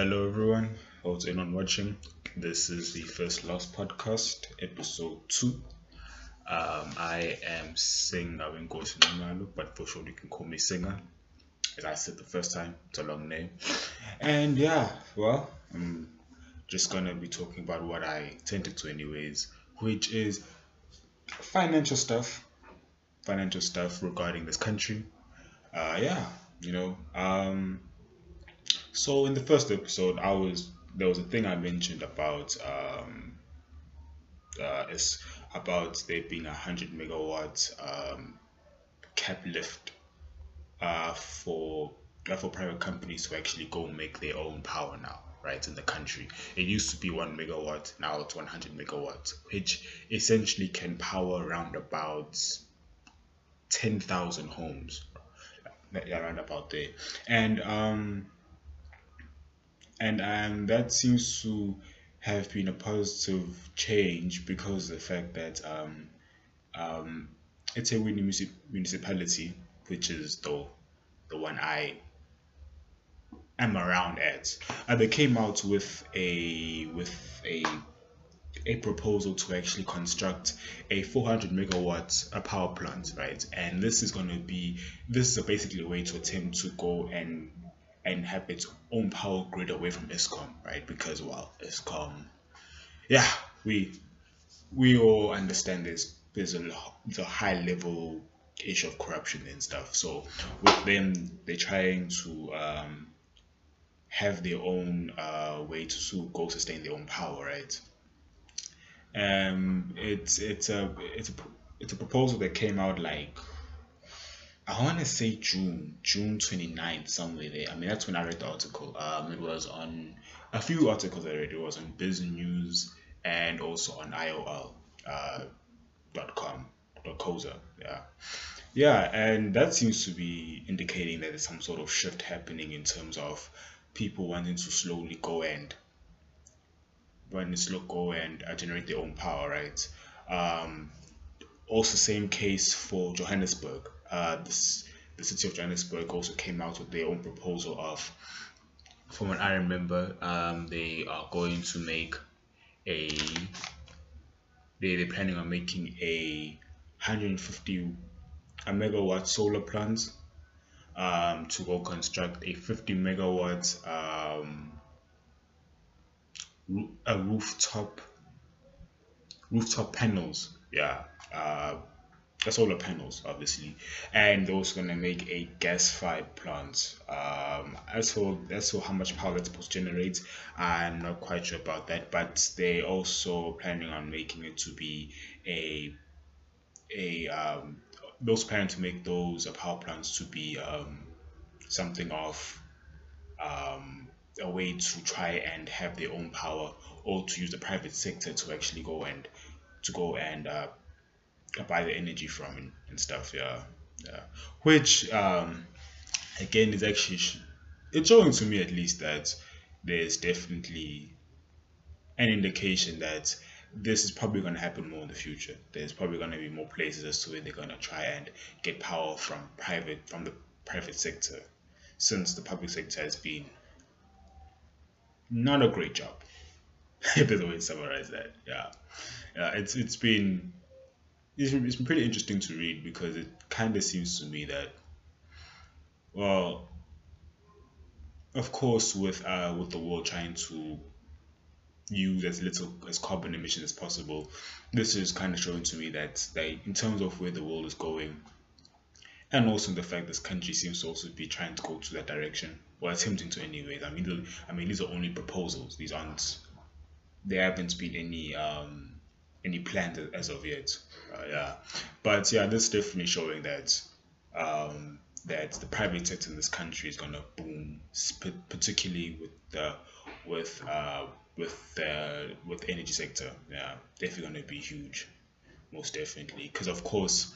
Hello, everyone. How's anyone watching? This is the first last podcast, episode two. Um, I am Sing Awenkosi Nxumalo, but for sure you can call me Singa. As I said the first time, it's a long name. And yeah, well, I'm just gonna be talking about what I tended to, anyways, which is financial stuff, financial stuff regarding this country. Uh, yeah, you know, um, so in the first episode, I was there was a thing I mentioned about um, uh, it's about there being a hundred megawatt um, cap lift uh, for uh, for private companies to actually go make their own power now right in the country. It used to be one megawatt now it's 100 megawatts which essentially can power around about 10,000 homes around about there. And um and um, that seems to have been a positive change because of the fact that um, um, it's a municip- municipality, which is the the one I am around at. Uh, they came out with a with a a proposal to actually construct a 400 megawatt a power plant, right? And this is going to be this is basically a way to attempt to go and and have its own power grid away from Eskom, right? Because well, Eskom, yeah, we we all understand this. there's a, a high level issue of corruption and stuff. So with them, they're trying to um, have their own uh, way to go sustain their own power, right? Um, it's it's a it's a it's a proposal that came out like I want to say June, June 29th, somewhere there. I mean, that's when I read the article. Um, it was on a few articles I read. It was on Business News and also on IOL uh, dot com dot. Yeah, yeah, and that seems to be indicating that there's some sort of shift happening in terms of people wanting to slowly go and wanting to go and uh, generate their own power, right? Um, also, same case for Johannesburg uh, the city of Johannesburg also came out with their own proposal of, from what I remember, um, they are going to make a, they, they're planning on making a 150 a megawatt solar plant um, to go construct a 50 megawatt um, a rooftop rooftop panels. Yeah uh, solar panels obviously. And they're also going to make a gas fired plant. Um, as for as for how much power it's supposed to generate i'm not quite sure about that but they also planning on making it to be a a um, those planning to make those uh, power plants to be um, something of um, a way to try and have their own power or to use the private sector to actually go and to go and uh, buy the energy from and, and stuff yeah. Yeah. Which um again is actually it's showing to me at least that there's definitely an indication that this is probably going to happen more in the future. There's probably going to be more places as to where they're going to try and get power from private from the private sector since the public sector has been not a great job. If there's a way to summarize that yeah. Yeah it's it's been it's, it's pretty interesting to read because it kind of seems to me that, well, of course, with uh, with the world trying to use as little as carbon emission as possible, this is kind of showing to me that like, in terms of where the world is going, and also the fact this country seems to also be trying to go to that direction, or attempting to anyways. I mean, I mean, these are only proposals. These aren't. There haven't been any um, any plans as of yet. Uh, yeah, but yeah, this is definitely showing that um, that the private sector in this country is gonna boom, particularly with the with uh, with the with the energy sector. Yeah, definitely gonna be huge, most definitely. Because of course,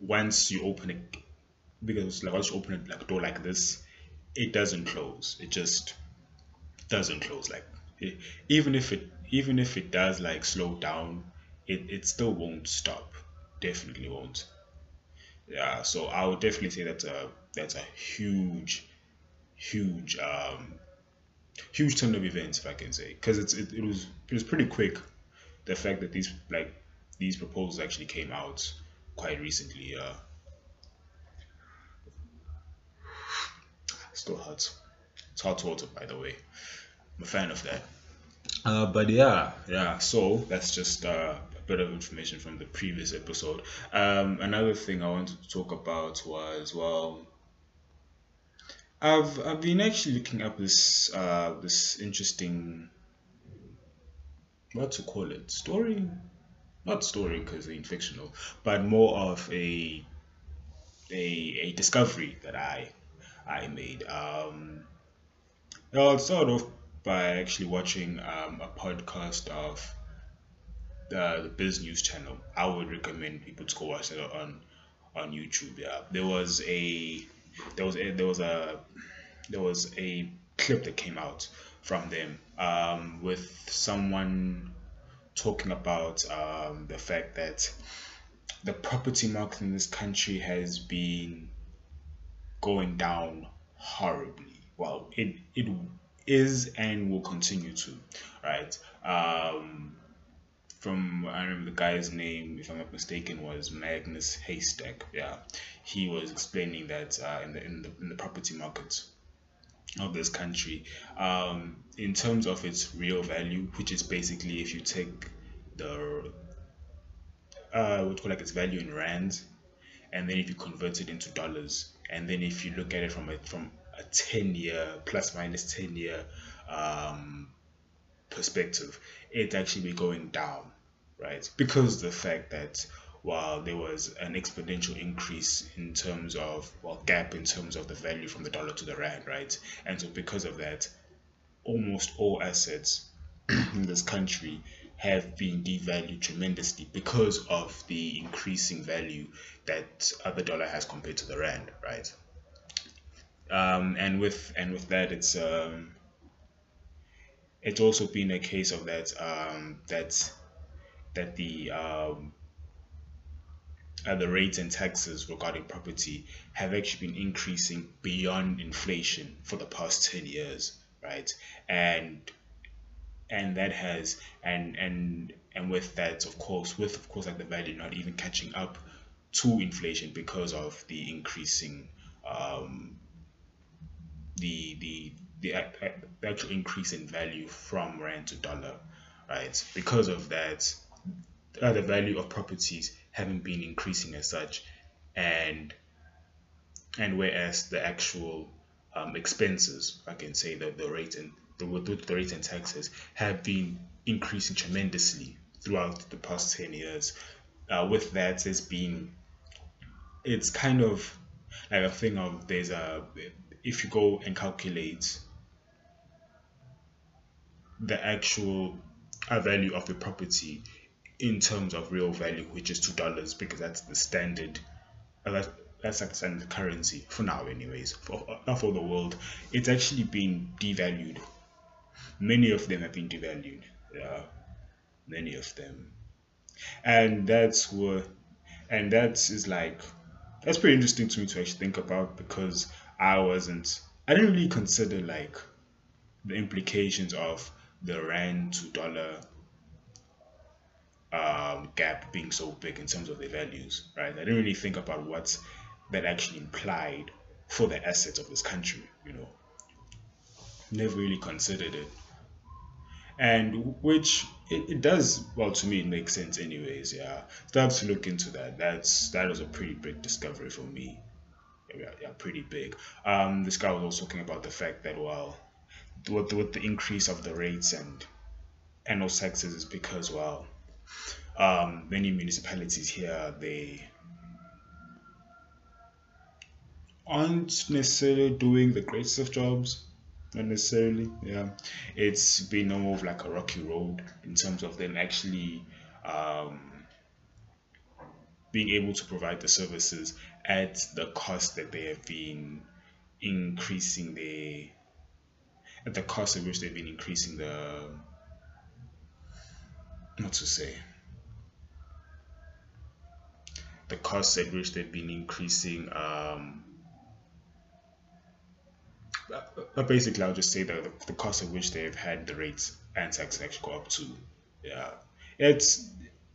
once you open it, because like once you open it like a door like this, it doesn't close. It just doesn't close. Like it, even if it even if it does like slow down it, it still won't stop. Definitely won't. Yeah, so I would definitely say that's a that's a huge, huge um, huge turn of events, if I can say, because it's it, it was it was pretty quick. The fact that these like these proposals actually came out quite recently. Uh, still hurts. It's hot water, by the way. I'm a fan of that. Uh, but yeah, yeah. So that's just uh, bit of information from the previous episode. Um, another thing I wanted to talk about was well, I've I've been actually looking up this uh, this interesting what to call it story, not story because it's fictional, but more of a a a discovery that I I made. Um, I'll start off by actually watching um, a podcast of the, the Biz News channel. I would recommend people to go watch it on on YouTube. Yeah, there was a there was a, there was a there was a clip that came out from them um, with someone talking about um, the fact that the property market in this country has been going down horribly. Well, it it is and will continue to, right? Um, from I remember the guy's name, if I'm not mistaken, was Magnus Heystek. Yeah, he was explaining that uh, in the in the in the property market of this country, um, in terms of its real value, which is basically if you take the uh, what call like its value in rand, and then if you convert it into dollars, and then if you look at it from a from a 10 year plus minus 10 year um, perspective it's actually be going down right? Because the fact that while there was an exponential increase in terms of well gap in terms of the value from the dollar to the rand right? And so because of that almost all assets in this country have been devalued tremendously because of the increasing value that the dollar has compared to the rand right? Um, and with and with that it's um, it's also been a case of that um, that that the um, uh, the rates and taxes regarding property have actually been increasing beyond inflation for the past 10 years right and and that has and and and with that of course with of course like the value not even catching up to inflation because of the increasing um, the the the, actual increase in value from rand to dollar, right? Because of that, uh, the value of properties haven't been increasing as such, and and whereas the actual um, expenses, I can say that the rate and the, the rate and taxes have been increasing tremendously throughout the past 10 years. Uh, with that, it's been, it's kind of like a thing of there's a if you go and calculate the actual uh, value of the property in terms of real value, which is two dollars, because that's the standard. Uh, that's, that's like standard currency for now, anyways. For not for the world, it's actually been devalued. Many of them have been devalued. Yeah, many of them, and that's what, and that is like, that's pretty interesting to me to actually think about because I wasn't I didn't really consider like the implications of the rand to dollar um, gap being so big in terms of the values, right? I didn't really think about what that actually implied for the assets of this country, you know. Never really considered it. And which it, it does well to me it makes sense anyways, yeah. Start to look into that. That's that was a pretty big discovery for me yeah, yeah, pretty big. Um, this guy was also talking about the fact that well, with, with the increase of the rates and annual taxes is because well, um, many municipalities here they aren't necessarily doing the greatest of jobs not necessarily yeah. It's been more of like a rocky road in terms of them actually um, being able to provide the services at the cost that they have been increasing the at the cost at which they've been increasing the what to say the cost at which they've been increasing um, but basically, I'll just say that the, the cost at which they've had the rates and tax actually go up to. Yeah, it's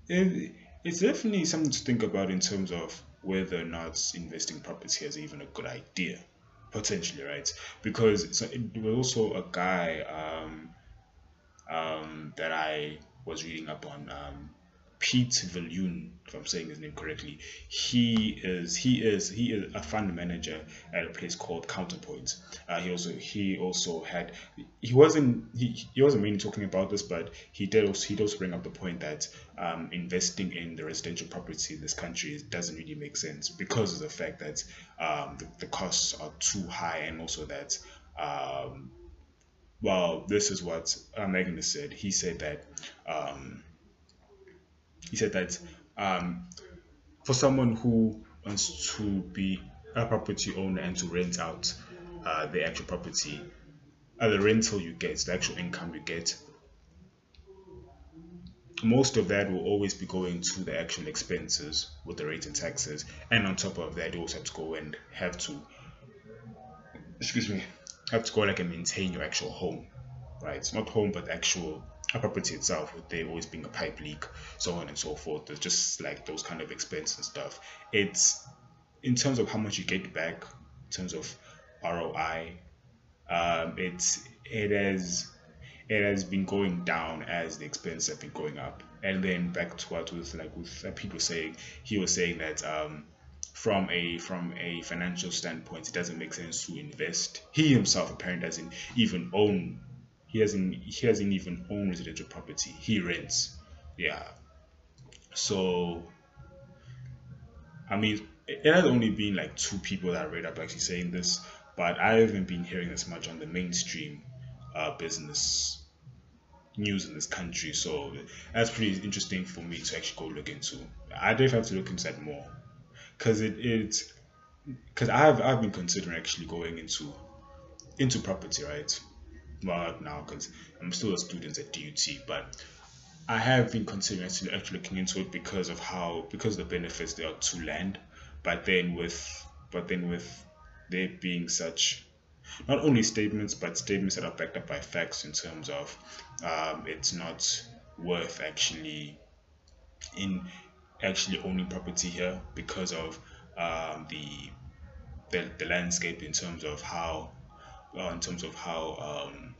it, it's definitely something to think about in terms of whether or not investing property is even a good idea, potentially, right? Because so it was also a guy um, um, that I was reading up on. Um, Piet Viljoen, if I'm saying his name correctly, he is he is he is a fund manager at a place called Counterpoint. Uh, he also he also had he wasn't he, he wasn't mainly talking about this, but he did also he does bring up the point that um, investing in the residential property in this country doesn't really make sense because of the fact that um, the, the costs are too high and also that um, well this is what uh, Magnus said. He said that um, he said that um, for someone who wants to be a property owner and to rent out uh, the actual property, uh, the rental you get, the actual income you get, most of that will always be going to the actual expenses with the rate and taxes, and on top of that, you also have to go and have to, excuse me, have to go like and maintain your actual home, right? Not home, but actual a property itself, with there always being a pipe leak, so on and so forth. There's just like those kind of expenses and stuff. It's in terms of how much you get back, in terms of ROI, um, it's it has it has been going down as the expenses have been going up. And then back to what with like with uh, people saying, he was saying that um, from a from a financial standpoint, it doesn't make sense to invest. He himself apparently doesn't even own he hasn't he hasn't even owned residential property. He rents. Yeah. So I mean it has only been like two people that I read up actually saying this, but I haven't been hearing this much on the mainstream uh, business news in this country. So that's pretty interesting for me to actually go look into. I definitely have to look into more because it it's because I've I've been considering actually going into into property, right? well now because I'm still a student at DUT, but I have been considering actually, actually looking into it because of how because the benefits there are to land, but then with but then with there being such not only statements but statements that are backed up by facts in terms of um, it's not worth actually in actually owning property here because of um, the, the the landscape in terms of how in terms of how um,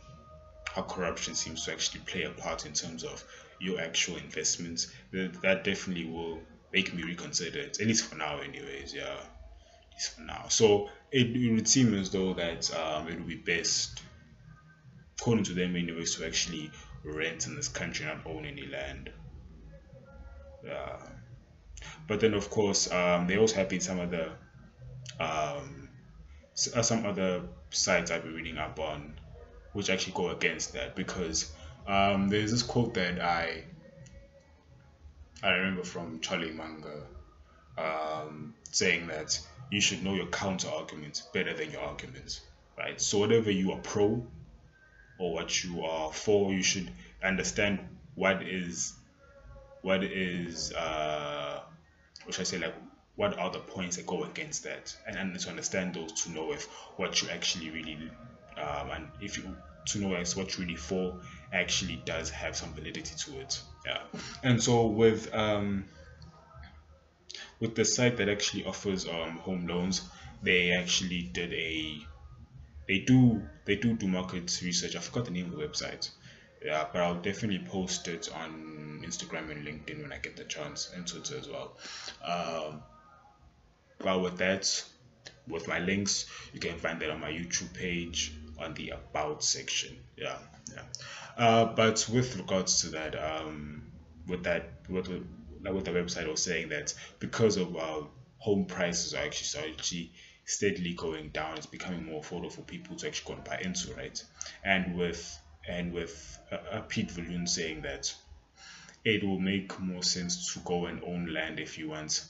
how corruption seems to actually play a part in terms of your actual investments. That, that definitely will make me reconsider it, at least for now, anyways. Yeah, at least for now. So it, it would seem as though that um, it would be best, according to them, anyways, to actually rent in this country, not own any land. Yeah. But then, of course, um, they also have been some other um, uh, some other sites I've been reading up on which actually go against that because um, there's this quote that I I remember from Charlie Munger um, saying that you should know your counter arguments better than your arguments, right? So whatever you are pro or what you are for, you should understand what is what is uh, what should I say like what are the points that go against that? And, and to understand those to know if what you actually really um, and if you to know as what really for actually does have some validity to it. Yeah. And so with um with the site that actually offers um home loans they actually did a they do they do do market research. I forgot the name of the website yeah but i'll definitely post it on instagram and linkedin when i get the chance and twitter as well. Um but with that with my links you can find that on my youtube page on the about section. Yeah yeah. Uh, but with regards to that um with that with with the website was saying that because of uh, home prices are actually so actually steadily going down it's becoming more affordable for people to actually go and buy into right? And with and with uh, Piet Viljoen saying that it will make more sense to go and own land if you want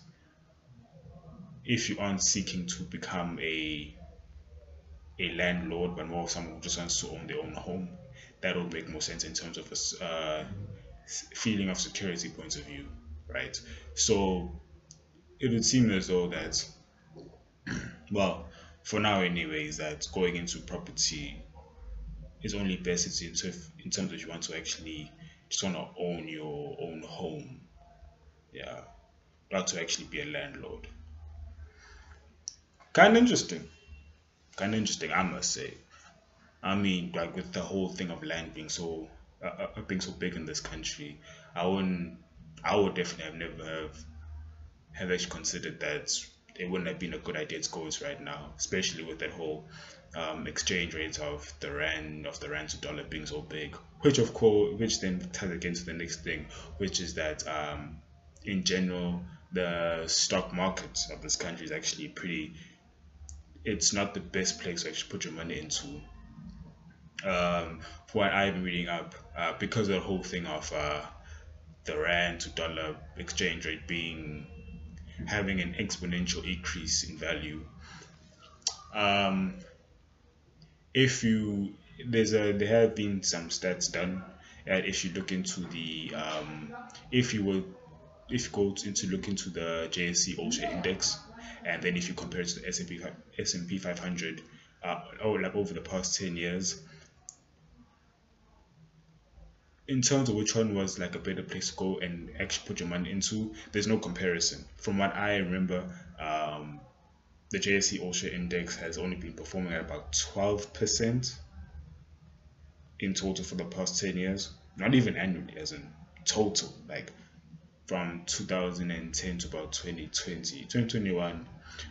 if you aren't seeking to become a a landlord, but more someone who just wants to own their own home. That would make more sense in terms of a uh, feeling of security point of view, right? So it would seem as though that, well, for now anyway, is that going into property is only best in, in terms of you want to actually just want to own your own home. Yeah, not to actually be a landlord. Kind of interesting. Kind of interesting, I must say. I mean, like with the whole thing of land being so uh, uh, being so big in this country, I wouldn't, I would definitely have never have have actually considered that it wouldn't have been a good idea to go right now, especially with that whole um, exchange rate of the rand of the rand to dollar being so big, which of course, which then ties again to the next thing, which is that um, in general the stock market of this country is actually pretty. It's not the best place to actually put your money into um, what I've been reading up, uh, because of the whole thing of uh, the rand to dollar exchange rate being having an exponential increase in value. Um, if you there's a there have been some stats done, and if you look into the um, if you will if you go into look into the All Share Index, and then if you compare it to the S&P S&P 500, uh, like over the past 10 years, in terms of which one was like a better place to go and actually put your money into, there's no comparison. From what I remember, um, the JSE All Share Index has only been performing at about 12% in total for the past 10 years. Not even annually, as in total. Like from 2010 to about 2020, 2021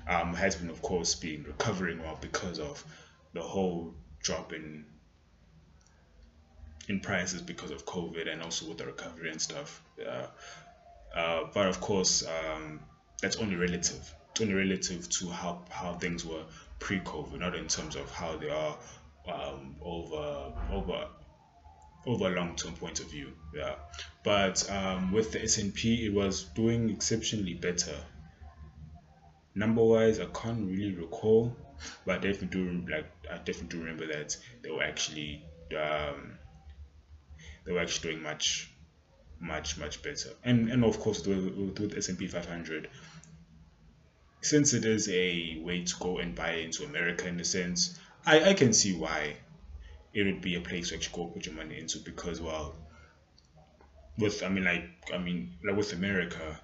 um, has been, of course, been recovering well because of the whole drop in in prices because of COVID and also with the recovery and stuff. Uh, uh, but of course, um, that's only relative. It's only relative to how, how things were pre-COVID, not in terms of how they are um, over over over a long-term point of view. Yeah, but um, with the S&P, it was doing exceptionally better. Number-wise, I can't really recall, but I definitely do like I definitely do remember that they were actually um, they were actually doing much much much better. And and of course with, with S&P 500 since it is a way to go and buy into America in a sense I, I can see why it would be a place to actually go put your money into because well with I mean like I mean like with America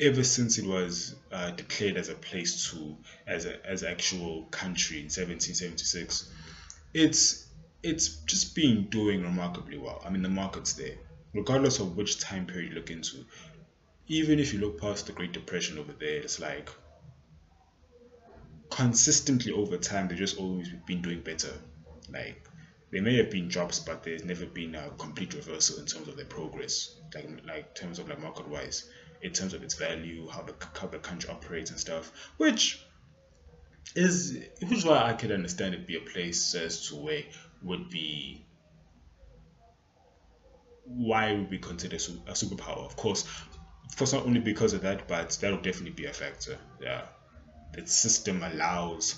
ever since it was uh, declared as a place to as a as actual country in 1776 it's it's just been doing remarkably well. I mean, the market's there, regardless of which time period you look into. Even if you look past the Great Depression over there, it's like consistently over time, they've just always been doing better. Like, there may have been drops, but there's never been a complete reversal in terms of their progress, like like in terms of like market wise, in terms of its value, how the how the country operates and stuff, which is which is why I could understand it be a place as to where would be why would be considered a superpower. Of course, of course, not only because of that, but that will definitely be a factor. Yeah, the system allows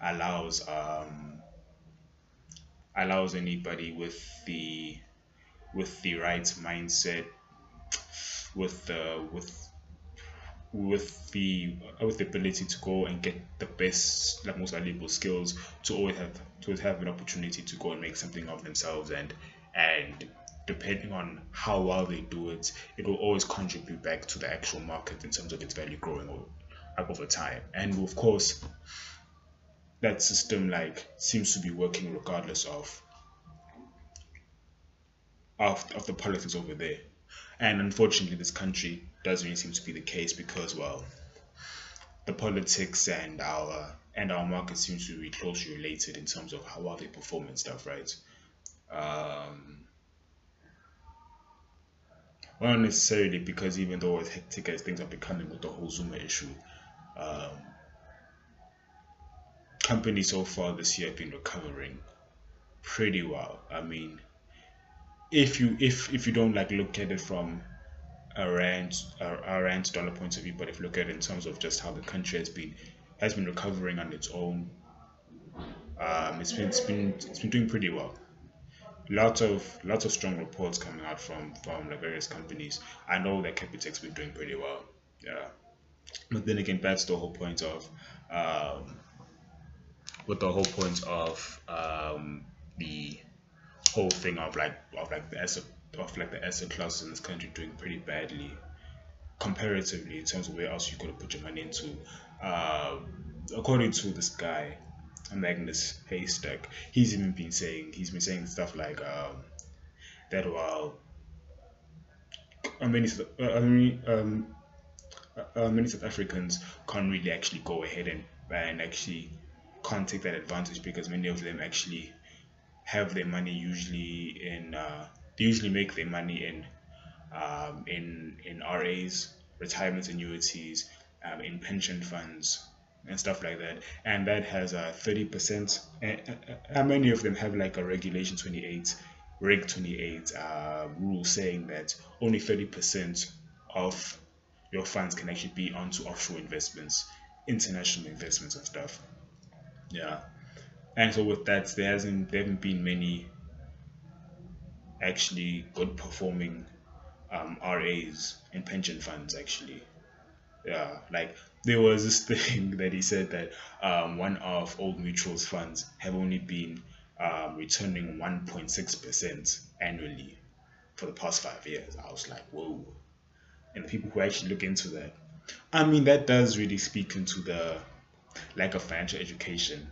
allows um allows anybody with the with the right mindset with the with with the uh, with the ability to go and get the best like most valuable skills to always have to always have an opportunity to go and make something of themselves. And and depending on how well they do it it will always contribute back to the actual market in terms of its value growing up over time. And of course that system like seems to be working regardless of of, of the politics over there and unfortunately, this country doesn't really seem to be the case because, well, the politics and our and our market seems to be closely related in terms of how well they perform and stuff, right? Um, well, not necessarily because even though as hectic as things are becoming with the whole Zuma issue, um, companies so far this year have been recovering pretty well. I mean, if you if if you don't like look at it from a rand a, rand dollar point of view, but if you look at it in terms of just how the country has been has been recovering on its own, um, it's been it's been it's been doing pretty well. Lots of lots of strong reports coming out from from the various companies. I know that Capitec's been doing pretty well. Yeah, but then again, that's the whole point of um, with the whole point of um, the whole thing of like of like the asset of like the asset classes in this country doing pretty badly comparatively in terms of where else you could have put your money into. Uh, according to this guy, Magnus Heystek, he's even been saying he's been saying stuff like um, that while uh, many uh, um, uh, many South Africans can't really actually go ahead and and actually can't take that advantage because many of them actually have their money usually in uh, they usually make their money in um, in in RAs, retirement annuities, um, in pension funds and stuff like that, and that has a thirty percent. And many of them have like a regulation twenty eight, reg twenty eight uh, rule saying that only thirty percent of your funds can actually be onto offshore investments, international investments and stuff. Yeah, and so with that, there hasn't there haven't been many actually good performing um, RAs and pension funds actually. Yeah, like there was this thing that he said that um, one of Old Mutual's funds have only been um, returning 1.6% annually for the past five years. I was like, whoa. And the people who actually look into that, I mean, that does really speak into the lack of financial education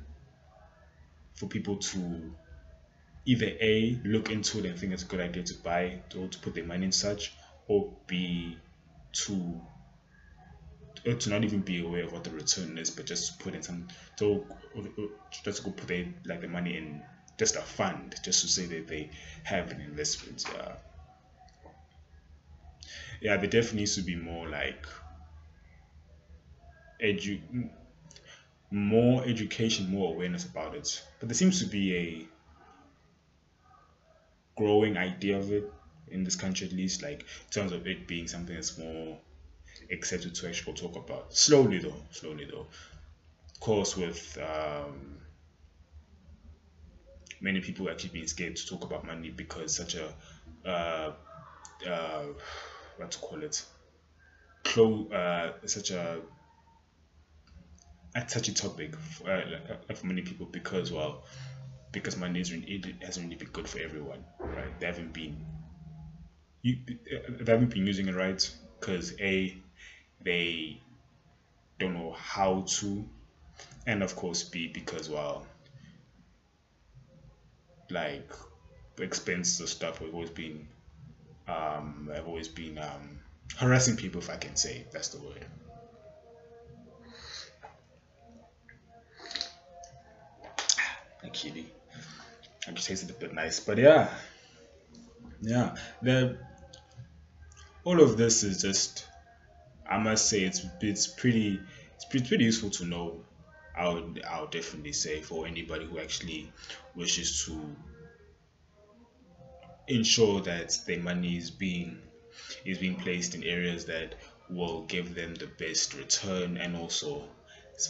for people to either A, look into it and think it's a good idea to buy or to put their money in such, or B, to or to not even be aware of what the return is, but just put in some to just go put their, like the money in just a fund, just to say that they have an investment. Yeah, yeah, there definitely needs to be more like edu more education, more awareness about it. But there seems to be a growing idea of it in this country, at least, like in terms of it being something that's more accepted to actually talk about. Slowly, though, slowly, though. Of course, with um, many people actually being scared to talk about money because such a uh, uh, what to call it, close, uh, such a a touchy topic for, uh, for many people because well because money it hasn't really been good for everyone right? They haven't been you they haven't been using it right because a they don't know how to and of course b because well like expensive stuff have always been um have always been um harassing people if i can say that's the word actually. I just tasted a bit nice, but yeah, yeah. The all of this is just, I must say, it's it's pretty it's pretty, pretty useful to know. I would I would definitely say for anybody who actually wishes to ensure that their money is being is being placed in areas that will give them the best return and also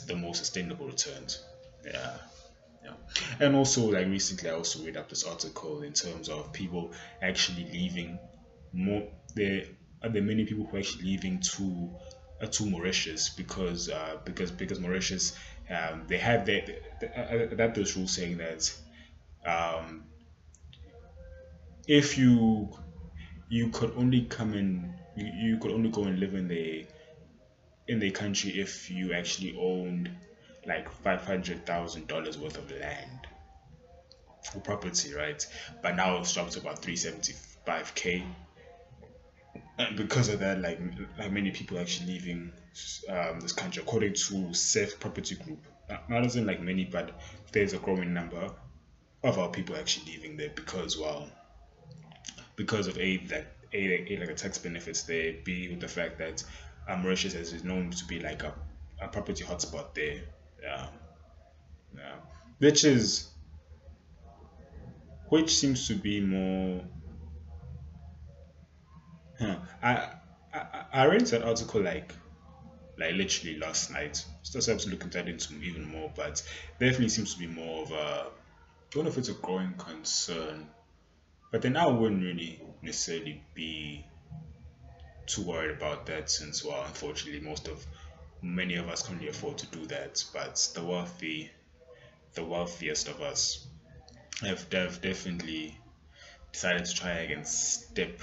the most sustainable returns. Yeah yeah. And also like recently i also read up this article in terms of people actually leaving more there are there many people who are actually leaving to uh, to Mauritius because uh, because because Mauritius um, they have that uh, that this rule saying that um, if you you could only come in you, you could only go and live in the in the country if you actually owned like five hundred thousand dollars worth of land property, right? But now it's dropped to about three seventy five k. And because of that, like like many people actually leaving um, this country, according to Safe Property Group. Not as in like many, but there's a growing number of our people actually leaving there because well, because of a that a, a like a tax benefits there, b with the fact that um, Mauritius is known to be like a, a property hotspot there yeah yeah which is which seems to be more huh. I, I I read that article like like literally last night. Still have to look into into even more, but definitely seems to be more of a I don't know if it's a growing concern. But then I wouldn't really necessarily be too worried about that since well unfortunately most of many of us can't afford to do that, but the wealthy, the wealthiest of us, have, have definitely decided to try and step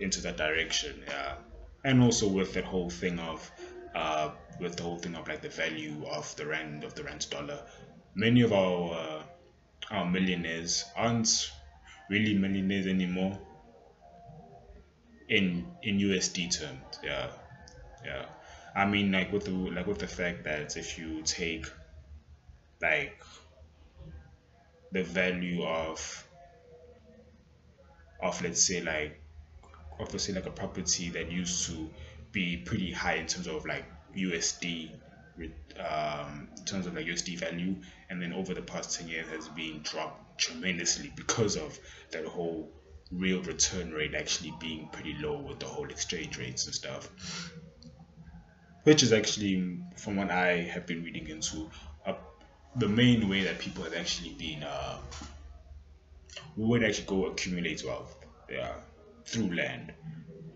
into that direction. Yeah, and also with that whole thing of, uh, with the whole thing of like the value of the rand of the rand dollar, many of our uh, our millionaires aren't really millionaires anymore in in USD terms. Yeah, yeah. I mean, like with the like with the fact that if you take like the value of of let's say like obviously like a property that used to be pretty high in terms of like USD um, in terms of like USD value and then over the past 10 years has been dropped tremendously because of that whole real return rate actually being pretty low with the whole exchange rates and stuff which is actually from what I have been reading into uh, the main way that people have actually been uh, would actually go accumulate wealth yeah through land.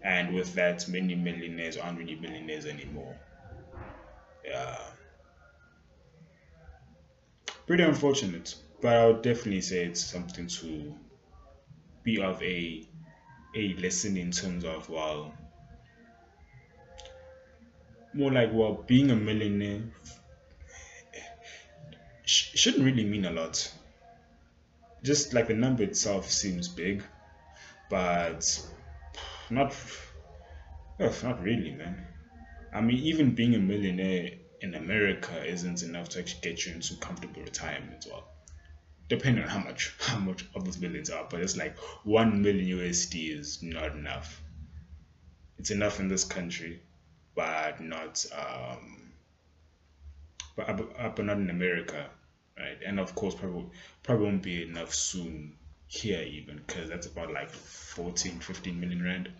And with that many millionaires aren't really millionaires anymore. Yeah. Pretty unfortunate but i would definitely say it's something to be of a a lesson in terms of well more like well being a millionaire sh- shouldn't really mean a lot. Just like the number itself seems big but not oh, not really man. I mean even being a millionaire in america isn't enough to actually get you into comfortable retirement as well. Depending on how much how much of those millions are but it's like 1 million usd is not enough. It's enough in this country but not um but, but not in america right? And of course probably probably won't be enough soon here even because that's about like 14 15 million rand.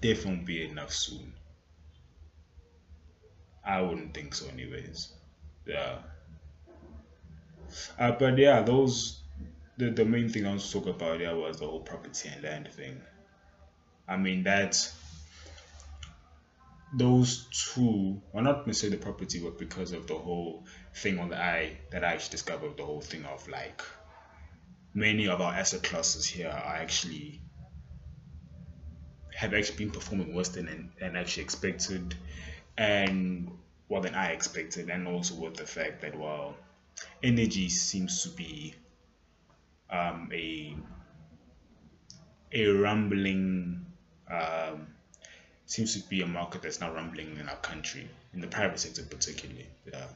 Definitely won't be enough soon. I wouldn't think so anyways. Yeah. Uh, but yeah those the, the main thing i was talk about yeah was the whole property and land thing. I mean that those two well not necessarily the property but because of the whole thing on the eye that i actually discovered the whole thing of like many of our asset classes here are actually have actually been performing worse than, and actually expected and well than I expected and also with the fact that well energy seems to be um, a a rumbling um, seems to be a market that's now rumbling in our country in the private sector particularly yeah.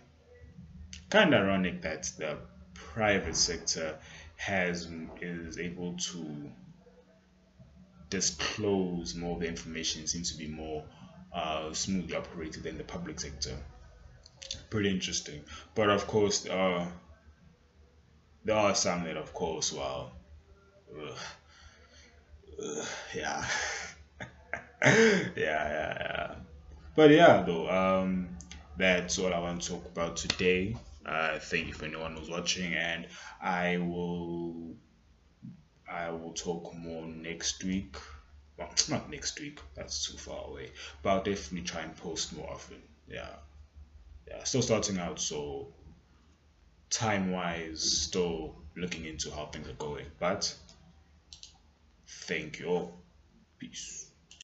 kind of ironic that the private sector has is able to disclose more of the information seems to be more uh, smoothly operated than the public sector. Pretty interesting. But of course, are, there are some that, of course, well, ugh, ugh, yeah. yeah, yeah, yeah. But yeah, though, um, that's all I want to talk about today. Uh, thank you for anyone who's watching, and I will I will talk more next week. Well, not next week. That's too far away. But I'll definitely try and post more often. Yeah, yeah. Still starting out, so time wise, still looking into how things are going. But thank you all. Peace.